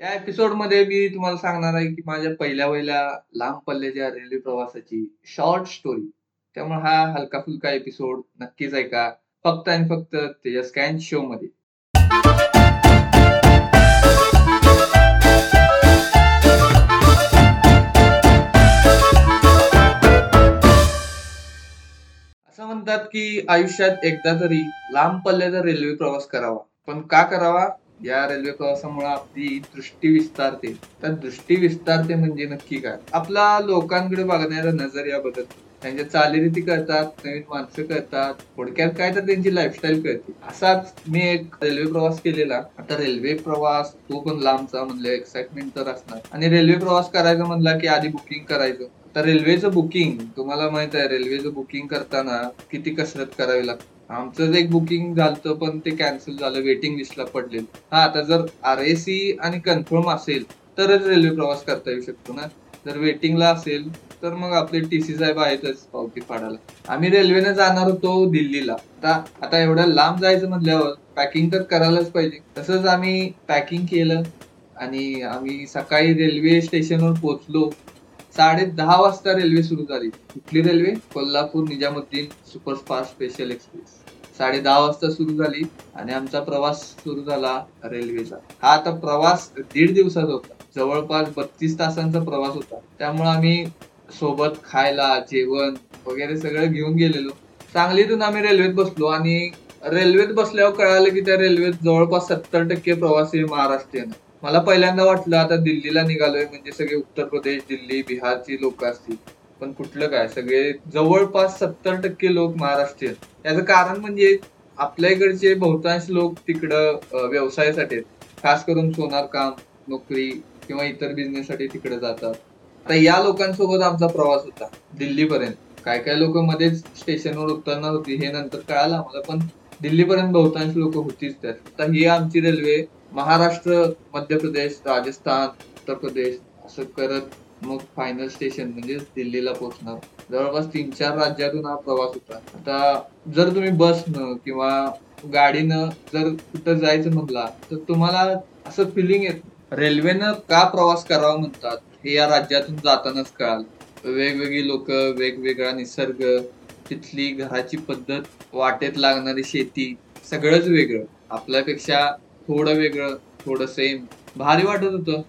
या एपिसोडमध्ये मी तुम्हाला सांगणार आहे की माझ्या पहिल्या पहिल्या लांब पल्ल्याच्या रेल्वे प्रवासाची शॉर्ट स्टोरी त्यामुळे हा हलका फुलका एपिसोड नक्कीच ऐका फक्त आणि फक्त त्याच्या स्कॅन शो मध्ये. असं म्हणतात की आयुष्यात एकदा तरी लांब पल्ल्याचा रेल्वे प्रवास करावा. पण का करावा? या रेल्वे प्रवासामुळे आपली दृष्टी विस्तारते. तर दृष्टी विस्तारते म्हणजे नक्की काय? आपला लोकांकडे बघण्याचा नजरिया बदलतो त्यांच्या चालीरीती करतात नवीन माणसं करतात थोडक्यात काय तर त्यांची लाईफस्टाईल करते असाच मी एक रेल्वे प्रवास केलेला. आता रेल्वे प्रवास तो पण लांबचा म्हणलं एक्साइटमेंट तर असणार. आणि रेल्वे प्रवास करायचा म्हणला की आधी बुकिंग करायचं. तर रेल्वेचं बुकिंग तुम्हाला माहीत आहे रेल्वेचं बुकिंग करताना किती कसरत करावी लागते. आमचं एक बुकिंग झालं पण ते कॅन्सल झालं वेटिंग लिस्टला पडले हा आता जर आर ए सी आणि कन्फर्म असेल तरच रेल्वे प्रवास करता येऊ शकतो ना? जर वेटिंगला असेल तर मग आपले टी सी साहेब आहेतच पावती फाडायला आम्ही रेल्वेने जाणार होतो दिल्लीला. आता आता एवढ्या लांब जायचं म्हटल्यावर पॅकिंग तर करायलाच पाहिजे. तसंच आम्ही पॅकिंग केलं आणि आम्ही सकाळी रेल्वे स्टेशनवर पोहोचलो. साडे दहा वाजता रेल्वे सुरू झाली. कुठली railway? Kolhapur Nizamuddin superfast special express. साडे दहा वाजता सुरू झाली आणि आमचा प्रवास सुरू झाला रेल्वेचा. हा आता प्रवास दीड दिवसाचा होता. जवळपास बत्तीस तासांचा प्रवास होता. त्यामुळे आम्ही सोबत खायला जेवण वगैरे सगळं घेऊन गेलेलो. सांगलीतून आम्ही रेल्वेत बसलो आणि रेल्वेत बसल्यावर कळालं की त्या रेल्वेत जवळपास सत्तर टक्के प्रवासी महाराष्ट्रीयन मला पहिल्यांदा वाटलं आता दिल्लीला निघालोय म्हणजे सगळे उत्तर प्रदेश दिल्ली बिहारची लोक असतील. पण कुठलं काय? सगळे जवळपास सत्तर टक्के लोक महाराष्ट्रीयन. याचं कारण म्हणजे आपल्या इकडचे बहुतांश लोक तिकडं व्यवसायासाठी खास करून सोनार काम नोकरी किंवा इतर बिझनेस साठी तिकडे जातात. आता या लोकांसोबत आमचा प्रवास होता दिल्लीपर्यंत. काय काय लोक मध्येच स्टेशनवर उतरणार होती हे नंतर कळालं आम्हाला पण दिल्लीपर्यंत बहुतांश लोक होतीच त्यात. आता ही आमची रेल्वे महाराष्ट्र मध्य प्रदेश राजस्थान उत्तर प्रदेश असं करत मग फायनल स्टेशन म्हणजे दिल्लीला पोहोचणार. जवळपास तीन चार राज्यातून हा प्रवास होता. आता जर तुम्ही बसनं किंवा गाडीनं जर कुठं जायचं म्हटला तर तुम्हाला असं फिलिंग येत रेल्वेनं का प्रवास करावा म्हणतात हे या राज्यातून जातानाच कळाल. वेगवेगळी लोक वेगवेगळा निसर्ग तिथली घराची पद्धत वाटेत लागणारी शेती सगळंच वेगळं. आपल्यापेक्षा थोडं वेगळं थोडं सेम भारी वाटत होतं.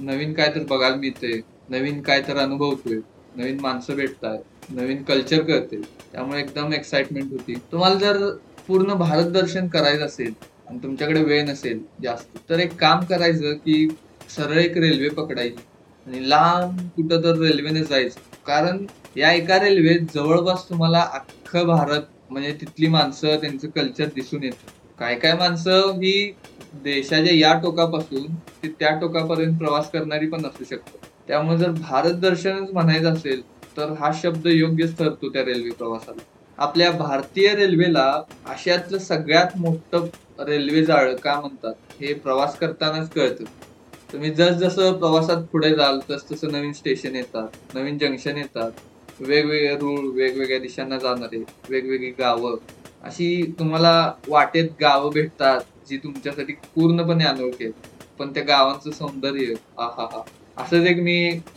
नवीन काय तर बघायला मिळते नवीन काय तर अनुभवतोय. नवीन माणसं भेटतात नवीन कल्चर करते त्यामुळे एकदम एक्साइटमेंट होती. तुम्हाला जर पूर्ण भारत दर्शन करायचं असेल आणि तुमच्याकडे वेळ नसेल जास्त तर एक काम करायचं की सरळ एक रेल्वे पकडायची. आणि लांब कुठं तर रेल्वेने जायचं. कारण या एका रेल्वेत जवळपास तुम्हाला अख्खं भारत म्हणजे तिथली माणसं त्यांचं कल्चर दिसून येतं. काय काय माणसं ही देशाच्या या टोकापासून ते त्या टोकापर्यंत प्रवास करणारी पण असू शकतो त्यामुळे जर भारत दर्शनच म्हणायचं असेल तर हा शब्द योग्यच ठरतो त्या रेल्वे प्रवासाला. आपल्या भारतीय रेल्वेला आशियातलं सगळ्यात मोठं रेल्वे जाळ का म्हणतात हे प्रवास करतानाच कळतं. तुम्ही जसजसं प्रवासात पुढे जाल तस तसं नवीन स्टेशन येतात नवीन जंक्शन येतात. वेगवेगळे रूळ वेगवेगळ्या दिशांना जाणारे वेगवेगळी गावं अशी तुम्हाला वाटेत गावं भेटतात जी तुमच्यासाठी पूर्णपणे अनोळखी आहेत. पण त्या गावांचं सौंदर्य हा हा हा असंच एक मी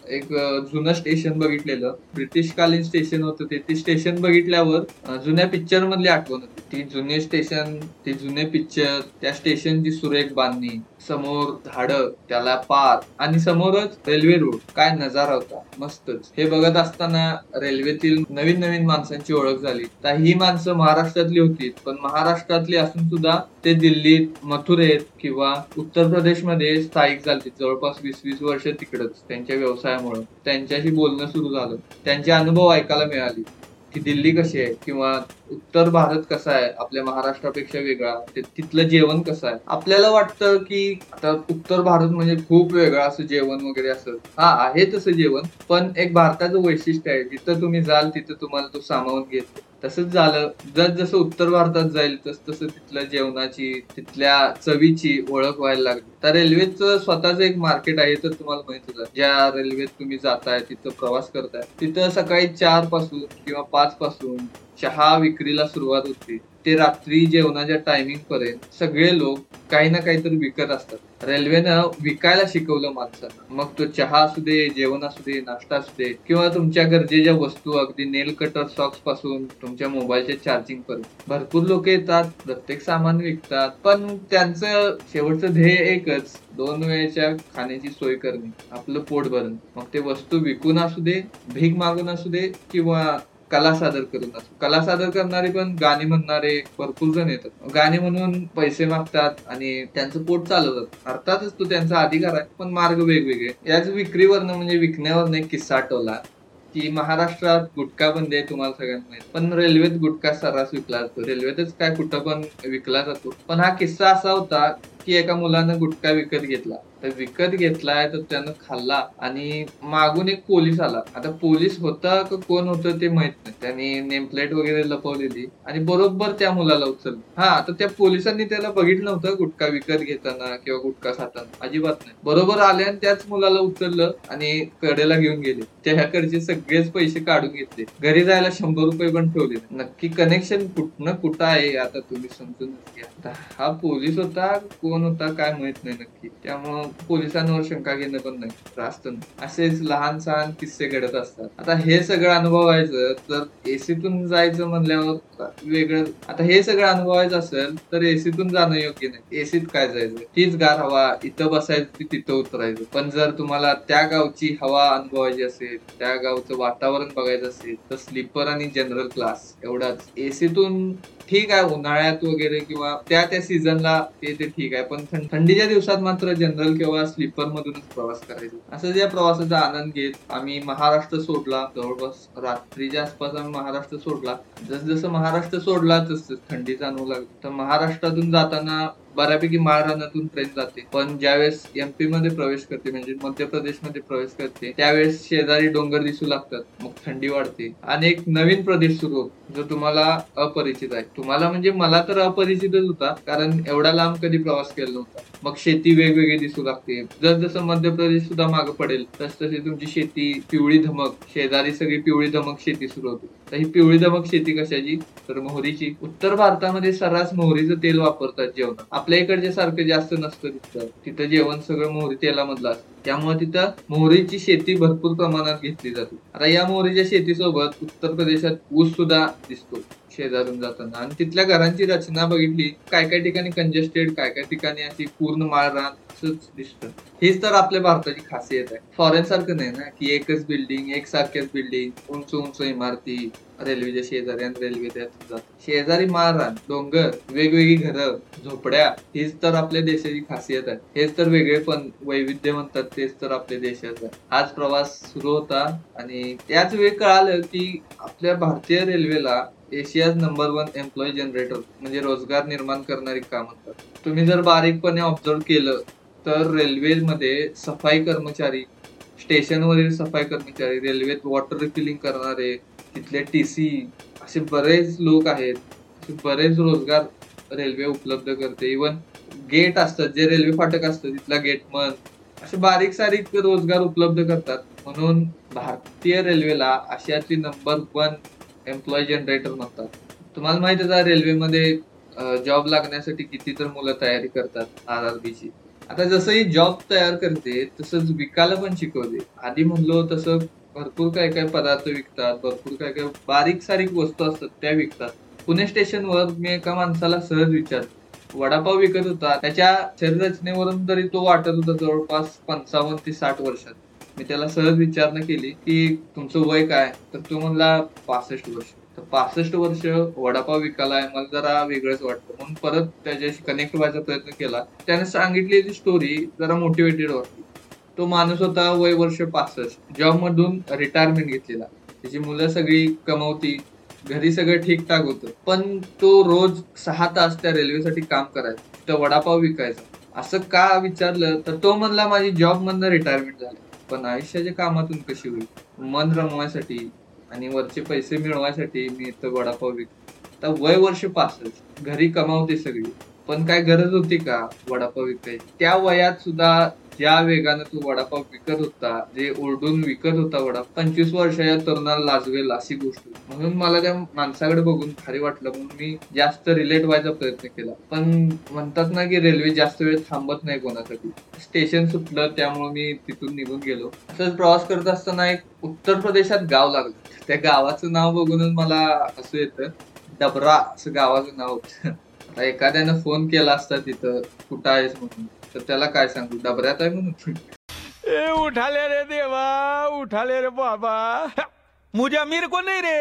एक जुनं स्टेशन बघितलेलं. ब्रिटिशकालीन स्टेशन होतं ते. ते स्टेशन बघितल्यावर जुन्या पिक्चर मधली आठवण होती. ती जुने स्टेशन ते जुने पिक्चर त्या स्टेशनची सुरेख बांधणी. समोर झाड त्याला पार आणि समोरच रेल्वे रोड काय नजारा होता. मस्तच. हे बघत असताना रेल्वेतील नवीन नवीन माणसांची ओळख झाली. तर ही माणसं महाराष्ट्रातली होती पण महाराष्ट्रातली असून सुद्धा ते दिल्लीत मथुरेत किंवा उत्तर प्रदेशमध्ये स्थायिक झाले. जवळपास वीस वीस वर्ष तिकडच त्यांच्या व्यवसायामुळे. त्यांच्याशी बोलणं सुरू झालं. त्यांचे अनुभव ऐकायला मिळाले की दिल्ली कशी आहे किंवा उत्तर भारत कसा आहे? आपल्या महाराष्ट्रापेक्षा वेगळा. तिथलं जेवण कसं आहे? आपल्याला वाटतं की आता उत्तर भारत म्हणजे खूप वेगळं असं जेवण वगैरे असं. हा आहे तसं जेवण पण एक भारताचं वैशिष्ट्य आहे. जिथं तुम्ही जाल तिथं तुम्हाला तो सामावून घेत तसंच झालं. जस जसं उत्तर भारतात जाईल तस तसं तिथल्या जेवणाची तिथल्या चवीची ओळख व्हायला लागली. तर रेल्वेचं स्वतःच एक मार्केट आहे तर तुम्हाला माहितच आहे ज्या रेल्वेत तुम्ही जाताय तिथं प्रवास करताय तिथं सकाळी चारपासून किंवा पाच पासून चहा विक्रीला सुरुवात होते. ते रात्री जेवणाच्या टायमिंग पर्यंत सगळे लोक काही ना काहीतरी विकत असतात. रेल्वेनं विकायला शिकवलं माणसांना. मग तो चहा असू दे जेवण असू दे नाश्ता असू दे किंवा तुमच्या गरजेच्या वस्तू अगदी नेल कटर सॉक्सपासून तुमच्या मोबाईलच्या चार्जिंग पर्यंत. भरपूर लोक येतात प्रत्येक सामान विकतात पण त्यांचं शेवटचं ध्येय एकच दोन वेळेच्या खाण्याची सोय करणे आपलं पोट भरणं. मग ते वस्तू विकून असू दे भीक मागून असू दे किंवा कला सादर करून असतो कला सादर करणारे पण गाणी म्हणणारे भरपूर जण येतात. गाणी म्हणून पैसे मागतात आणि त्यांचं पोट चालवतात. अर्थातच तो त्यांचा अधिकार आहे पण मार्ग वेगवेगळे. याच विक्रीवरनं म्हणजे विकण्यावरनं एक किस्सा आठवला की महाराष्ट्रात गुटखा बंदी आहे तुम्हाला सगळ्यांना माहीत. पण रेल्वेत गुटखा सर्रास विकला जातो. रेल्वेतच काय कुठं पण विकला जातो. पण हा किस्सा असा होता की एका मुलानं गुटखा विकत घेतला. तर विकत घेतलाय तर त्यानं खाल्ला आणि मागून एक पोलीस आला. आता पोलीस होता का कोण होतं ते माहीत नाही. त्यांनी नेमप्लेट वगैरे लपवलेली आणि बरोबर त्या मुलाला उचल हा तर त्या पोलिसांनी त्याला बघितलं नव्हतं गुटखा विकत घेताना किंवा गुटखा खाताना. अजिबात नाही. बरोबर आले आणि त्याच मुलाला उचललं आणि कडेला घेऊन गेले. त्याकडचे सगळेच पैसे काढून घेतले. घरी जायला शंभर रुपये पण ठेवले नक्की कनेक्शन कुठनं कुठं आहे आता तुम्ही समजून घ्या. हा पोलीस होता कोण होता काय माहीत नाही नक्की. त्यामुळं पोलिसांवर शंका घेणं पण नाही. रास्त असेच लहान सहान किस्से घडत असतात. आता हे सगळं अनुभवायचं तर एसीतून जायचं म्हणल्यावर वेगळं. आता हे सगळं अनुभवायचं असेल तर एसीतून जाणं योग्य नाही. एसीत काय जायचं? तीच गार हवा इथं बसायचं तिथं उतरायचं. पण जर तुम्हाला त्या गावची हवा अनुभवायची असेल त्या गावचं वातावरण बघायचं असेल तर स्लीपर आणि जनरल क्लास एवढाच. एसीतून ठीक आहे उन्हाळ्यात वगैरे किंवा त्या त्या सीझनला ते ते ठीक आहे. पण थंडीच्या दिवसात मात्र जनरल किंवा स्लीपर मधूनच प्रवास करायचा. असं या प्रवासाचा आनंद घेत आम्ही महाराष्ट्र सोडला जवळपास रात्रीच्या आसपास आम्ही महाराष्ट्र सोडला. जसजसं महाराष्ट्र सोडला तस थंडी जाणवू लागली. तर महाराष्ट्रातून जाताना बऱ्यापैकी महाराणातून ट्रेन जाते. पण ज्यावेळेस एमपी मध्ये प्रवेश करते म्हणजे मध्य प्रदेशमध्ये प्रवेश करते त्यावेळेस शेजारी डोंगर दिसू लागतात मग थंडी वाढते. आणि एक नवीन प्रदेश सुरू होतो जो तुम्हाला अपरिचित आहे. तुम्हाला म्हणजे मला तर अपरिचितच होता कारण एवढा लांब कधी प्रवास केला नव्हता. मग शेती वेगवेगळी दिसू लागते. जस जसं मध्य प्रदेश सुद्धा मागे पडेल तस तशी तुमची शेती पिवळी धमक शेजारी सगळी पिवळी धमक शेती सुरू होते. तर ही पिवळी धमक शेती कशाची? तर मोहरीची. उत्तर भारतामध्ये सर्रास मोहरीचं तेल वापरतात जेवणात. आपल्या इकडच्या सारखं जास्त नसतं तिथं. तिथं जेवण सगळं मोहरी तेलामधलं असतं. त्यामुळे तिथं मोहरीची शेती भरपूर प्रमाणात घेतली जाते. आता या मोहरीच्या शेतीसोबत उत्तर प्रदेशात ऊस सुद्धा दिसतो शेजारून जाताना. आणि तिथल्या घरांची रचना बघितली काय काय ठिकाणी कंजेस्टेड काय काय ठिकाणी अशी पूर्ण माळ रान असंच दिसतं. हेच तर आपल्या भारताची खासियत आहे. फॉरेन सारखं नाही ना की एकच बिल्डिंग एक सारख्याच बिल्डिंग उंच उंच इमारती रेल्वेच्या शेजारी आणि रेल्वे त्यात जात शेजारी महाराण डोंगर वेगवेगळी घरं झोपड्या हीच तर आपल्या देशाची खासियत आहे. हेच तर वेगळे पण वैविध्य म्हणतात तेच तर आपल्या देशाचं आहे. आज प्रवास सुरू होता आणि त्याच वेळी कळालं की आपल्या भारतीय रेल्वेला Asia's number one employee generator म्हणजे रोजगार निर्माण करणारी काम म्हणतात. तुम्ही जर बारीकपणे ऑब्झर्व केलं तर रेल्वेमध्ये सफाई कर्मचारी स्टेशनवरील सफाई कर्मचारी रेल्वेत वॉटर रिफिलिंग करणारे तिथले टी सी असे बरेच लोक आहेत असे बरेच रोजगार रेल्वे उपलब्ध करते. इवन गेट असतात जे रेल्वे फाटक असतं तिथला गेट मन असे बारीक सारीक रोजगार उपलब्ध करतात. म्हणून भारतीय रेल्वेला आशियाची नंबर वन एम्प्लॉय जनरेटर म्हणतात. तुम्हाला माहितच आहे रेल्वेमध्ये जॉब लागण्यासाठी किती तर मुलं तयारी करतात आर आर बीची आता जसं ही जॉब तयार करते तसंच विकायला पण शिकवते. आधी म्हणलो तसं भरपूर काय काय पदार्थ विकतात भरपूर काय काय बारीक सारीक वस्तू असतात त्या विकतात. पुणे स्टेशनवर मी एका माणसाला सहज विचार वडापाव विकत होता. त्याच्या शरीररचनेवरून तरी तो वाटत होता जवळपास पंचावन्न ते साठ वर्षात. मी त्याला सहज विचारणा केली की तुमचं वय काय? तर तो म्हणला पासष्ट वर्ष. तर पासष्ट वर्ष वडापाव विकायला मला जरा वेगळंच वाटतं. म्हणून परत त्याच्याशी कनेक्ट व्हायचा प्रयत्न केला. त्याने सांगितलेली स्टोरी जरा मोटिवेटेड वाटली. तो माणूस होता वय वर्ष पासष्ट. जॉब मधून रिटायरमेंट घेतलेला. त्याची मुलं सगळी कमवती. घरी सगळं ठीकठाक होतं. पण तो रोज सहा तास त्या रेल्वेसाठी काम करायचा. तर वडापाव विकायचा. असं का विचारलं? तर तो म्हणला माझी जॉब मधनं रिटायरमेंट झाली. पण आयुष्याच्या कामातून कशी होईल? मन रमवायसाठी आणि वरचे पैसे मिळवायसाठी मी इथं वडापाव विकतो. तर वय वर्ष पासष्ट. घरी कमावते सगळी. पण काय गरज होती का वडापाव विकायची? त्या वयात सुद्धा ज्या वेगानं तू वडापाव विकत होता जे ओरडून विकत होता वडा पंचवीस वर्षाच्या तरुणाला लाजवेल अशी गोष्ट. म्हणून मला त्या माणसाकडे बघून भारी वाटलं म्हणून मी जास्त रिलेट व्हायचा प्रयत्न केला. पण म्हणतात ना की रेल्वे जास्त वेळ थांबत नाही कोणासाठी. स्टेशन सुटलं त्यामुळे मी तिथून निघून गेलो. असंच प्रवास करत असताना एक उत्तर प्रदेशात गाव लागलं. त्या गावाचं नाव बघूनच मला असं येतं डबरा असं गावाचं नाव होतं. एखाद्यानं फोन केला असता तिथं कुठं आहेस म्हणून? तर त्याला काय सांगू? डबऱ्यात आहे म्हणून. ए उठा ले रे देवा उठा ले रे बाबा. मुझे अमीर को नहीं रे.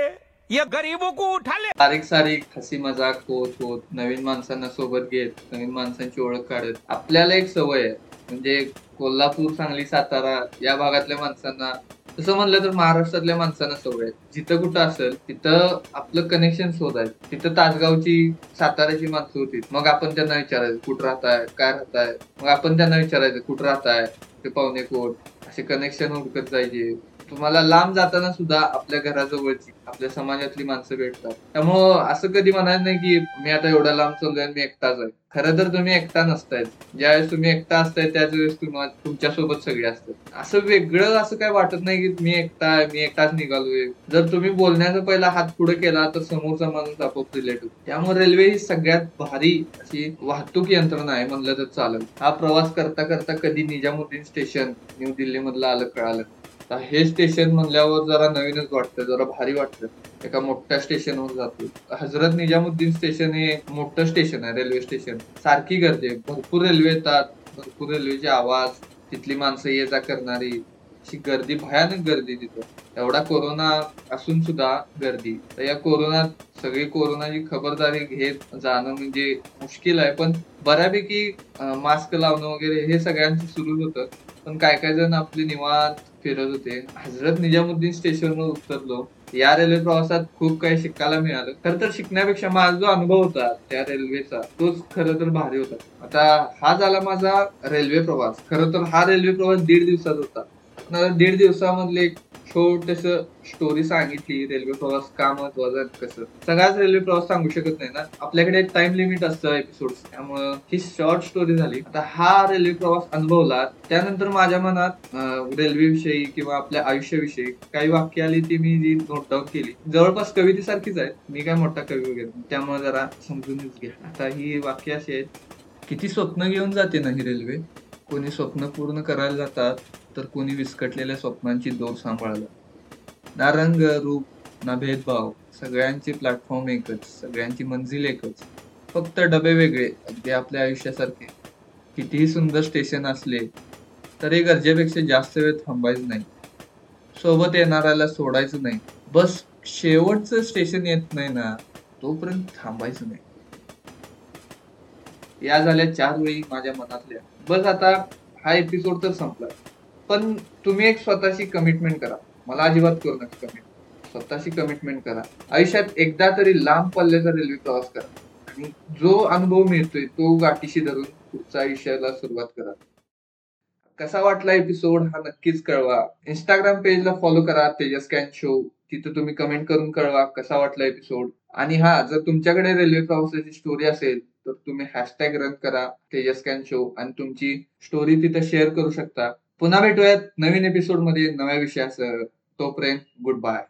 ये गरीबों को उठा ले तारीख सारीख हसी मजाक होत होत नवीन माणसांना सोबत घेत नवीन माणसांची ओळख काढत. आपल्याला एक सवय आहे. म्हणजे कोल्हापूर सांगली सातारा या भागातल्या माणसांना तसं म्हणलं तर महाराष्ट्रातल्या माणसांना सवय आहे. जिथं कुठं असेल तिथं आपलं कनेक्शन शोधायचं तिथं तासगावची साताऱ्याची माणसं होती. मग आपण त्यांना विचारायचं कुठं राहताय? काय राहताय? मग आपण त्यांना विचारायचं कुठं राहताय? ते पाहुणे कोण? असे कनेक्शन हुडकत जायचे. तुम्हाला लांब जाताना सुद्धा आपल्या घराजवळची आपल्या समाजातली माणसं भेटतात. त्यामुळं असं कधी म्हणायचं नाही की मी आता एवढा लांब चाललोय आणि मी एकटाच आहे. खरं तर तुम्ही एकटा नसताय ज्यावेळेस तुम्ही एकटा असताय त्याच वेळेस तुम्हाला तुमच्यासोबत सगळे असतात. असं वेगळं असं काय वाटत नाही की मी एकटा मी एकटाच निघालोय. जर तुम्ही बोलण्याचा पहिला हात पुढे केला तर समोरचा माणूस आपोआप रिलेट होतो. त्यामुळे रेल्वे ही सगळ्यात भारी अशी वाहतूक यंत्रणा आहे म्हणलं तर चालेल. हा प्रवास करता करता कधी निजामुद्दीन स्टेशन न्यू दिल्लीमधला आलं कळालं. आता हे स्टेशन म्हणल्यावर जरा नवीनच वाटतं जरा भारी वाटतं एका मोठ्या स्टेशनवर जातो हजरत निजामुद्दीन स्टेशन हे मोठं स्टेशन आहे रेल्वे स्टेशन सारखी गर्दी आहे. भरपूर रेल्वे येतात भरपूर रेल्वेचे आवाज तिथली माणसं ये जा करणारी. अशी गर्दी भयानक गर्दी तिथं. एवढा कोरोना असून सुद्धा गर्दी. तर या कोरोनात सगळी कोरोनाची खबरदारी घेत जाणं म्हणजे मुश्किल आहे. पण बऱ्यापैकी मास्क लावणं वगैरे हे सगळ्यांचं सुरूच होतं. पण काय काय जण आपले निवांत फिरत होते. हजरत निजामुद्दीन स्टेशनवर उतरलो. या रेल्वे प्रवासात खूप काही शिकायला मिळालं. खर तर शिकण्यापेक्षा माझा जो अनुभव होता त्या रेल्वेचा तोच खर तर भारी होता. आता हा झाला माझा रेल्वे प्रवास. खर तर हा रेल्वे प्रवास दीड दिवसाचा होता. दीड दिवसामधले एक छोटस स्टोरी सांगितली रेल्वे प्रवास का महत्त्वाचा कसं. सगळाच रेल्वे प्रवास सांगू शकत नाही ना. आपल्याकडे टाइम लिमिट असतं एपिसोड त्यामुळं ही शॉर्ट स्टोरी झाली. आता हा रेल्वे प्रवास अनुभवला त्यानंतर माझ्या मनात रेल्वेविषयी किंवा आपल्या आयुष्याविषयी काही वाक्य आली ती मी जी नोट डाऊन केली. जवळपास कवितेसारखीच आहे मी काय मोठा कवी वगैरे त्यामुळे जरा समजूनच घ्या. आता ही वाक्य अशी आहेत किती स्वप्न घेऊन जाते ना ही रेल्वे कोणी स्वप्न पूर्ण करायला जातात तर कोणी विस्कटलेल्या स्वप्नांची दोर सांभाळायला. ना रंग रूप ना भेदभाव सगळ्यांचे प्लॅटफॉर्म एकच सगळ्यांची मंजिल एकच. फक्त डबे वेगळे अगदी आपल्या आयुष्यासारखे. कितीही सुंदर स्टेशन असले तरी गरजेपेक्षा जास्त वेळ थांबायचं नाही. सोबत येणाऱ्याला सोडायचं नाही. बस शेवटचं स्टेशन येत नाही ना तोपर्यंत थांबायचं नाही. या झाल्या चार वेळी माझ्या मनातल्या. बस आता हा एपिसोड तर संपला. पण तुम्ही एक स्वतःशी कमिटमेंट करा. मला अजिबात करू नका कमिट स्वतःशी कमिटमेंट करा. आयुष्यात एकदा तरी लांब पल्ल्याचा रेल्वे प्रवास करा. आणि जो अनुभव मिळतोय तो गाठीशी धरून पुढच्या आयुष्याला सुरुवात करा. कसा वाटला एपिसोड हा नक्कीच कळवा. इंस्टाग्राम पेजला फॉलो करा तेजस कॅन शो तिथं तुम्ही कमेंट करून कळवा कसा वाटला एपिसोड आणि हा जर तुमच्याकडे रेल्वे प्रवासाची स्टोरी असेल तर तुम्ही हॅशटॅग रन करा तेजस कॅन शो आणि तुमची स्टोरी तिथं शेअर करू शकता. पुन्हा भेटूयात नवीन एपिसोडमध्ये नव्या विषयासह. तोपर्यंत गुड बाय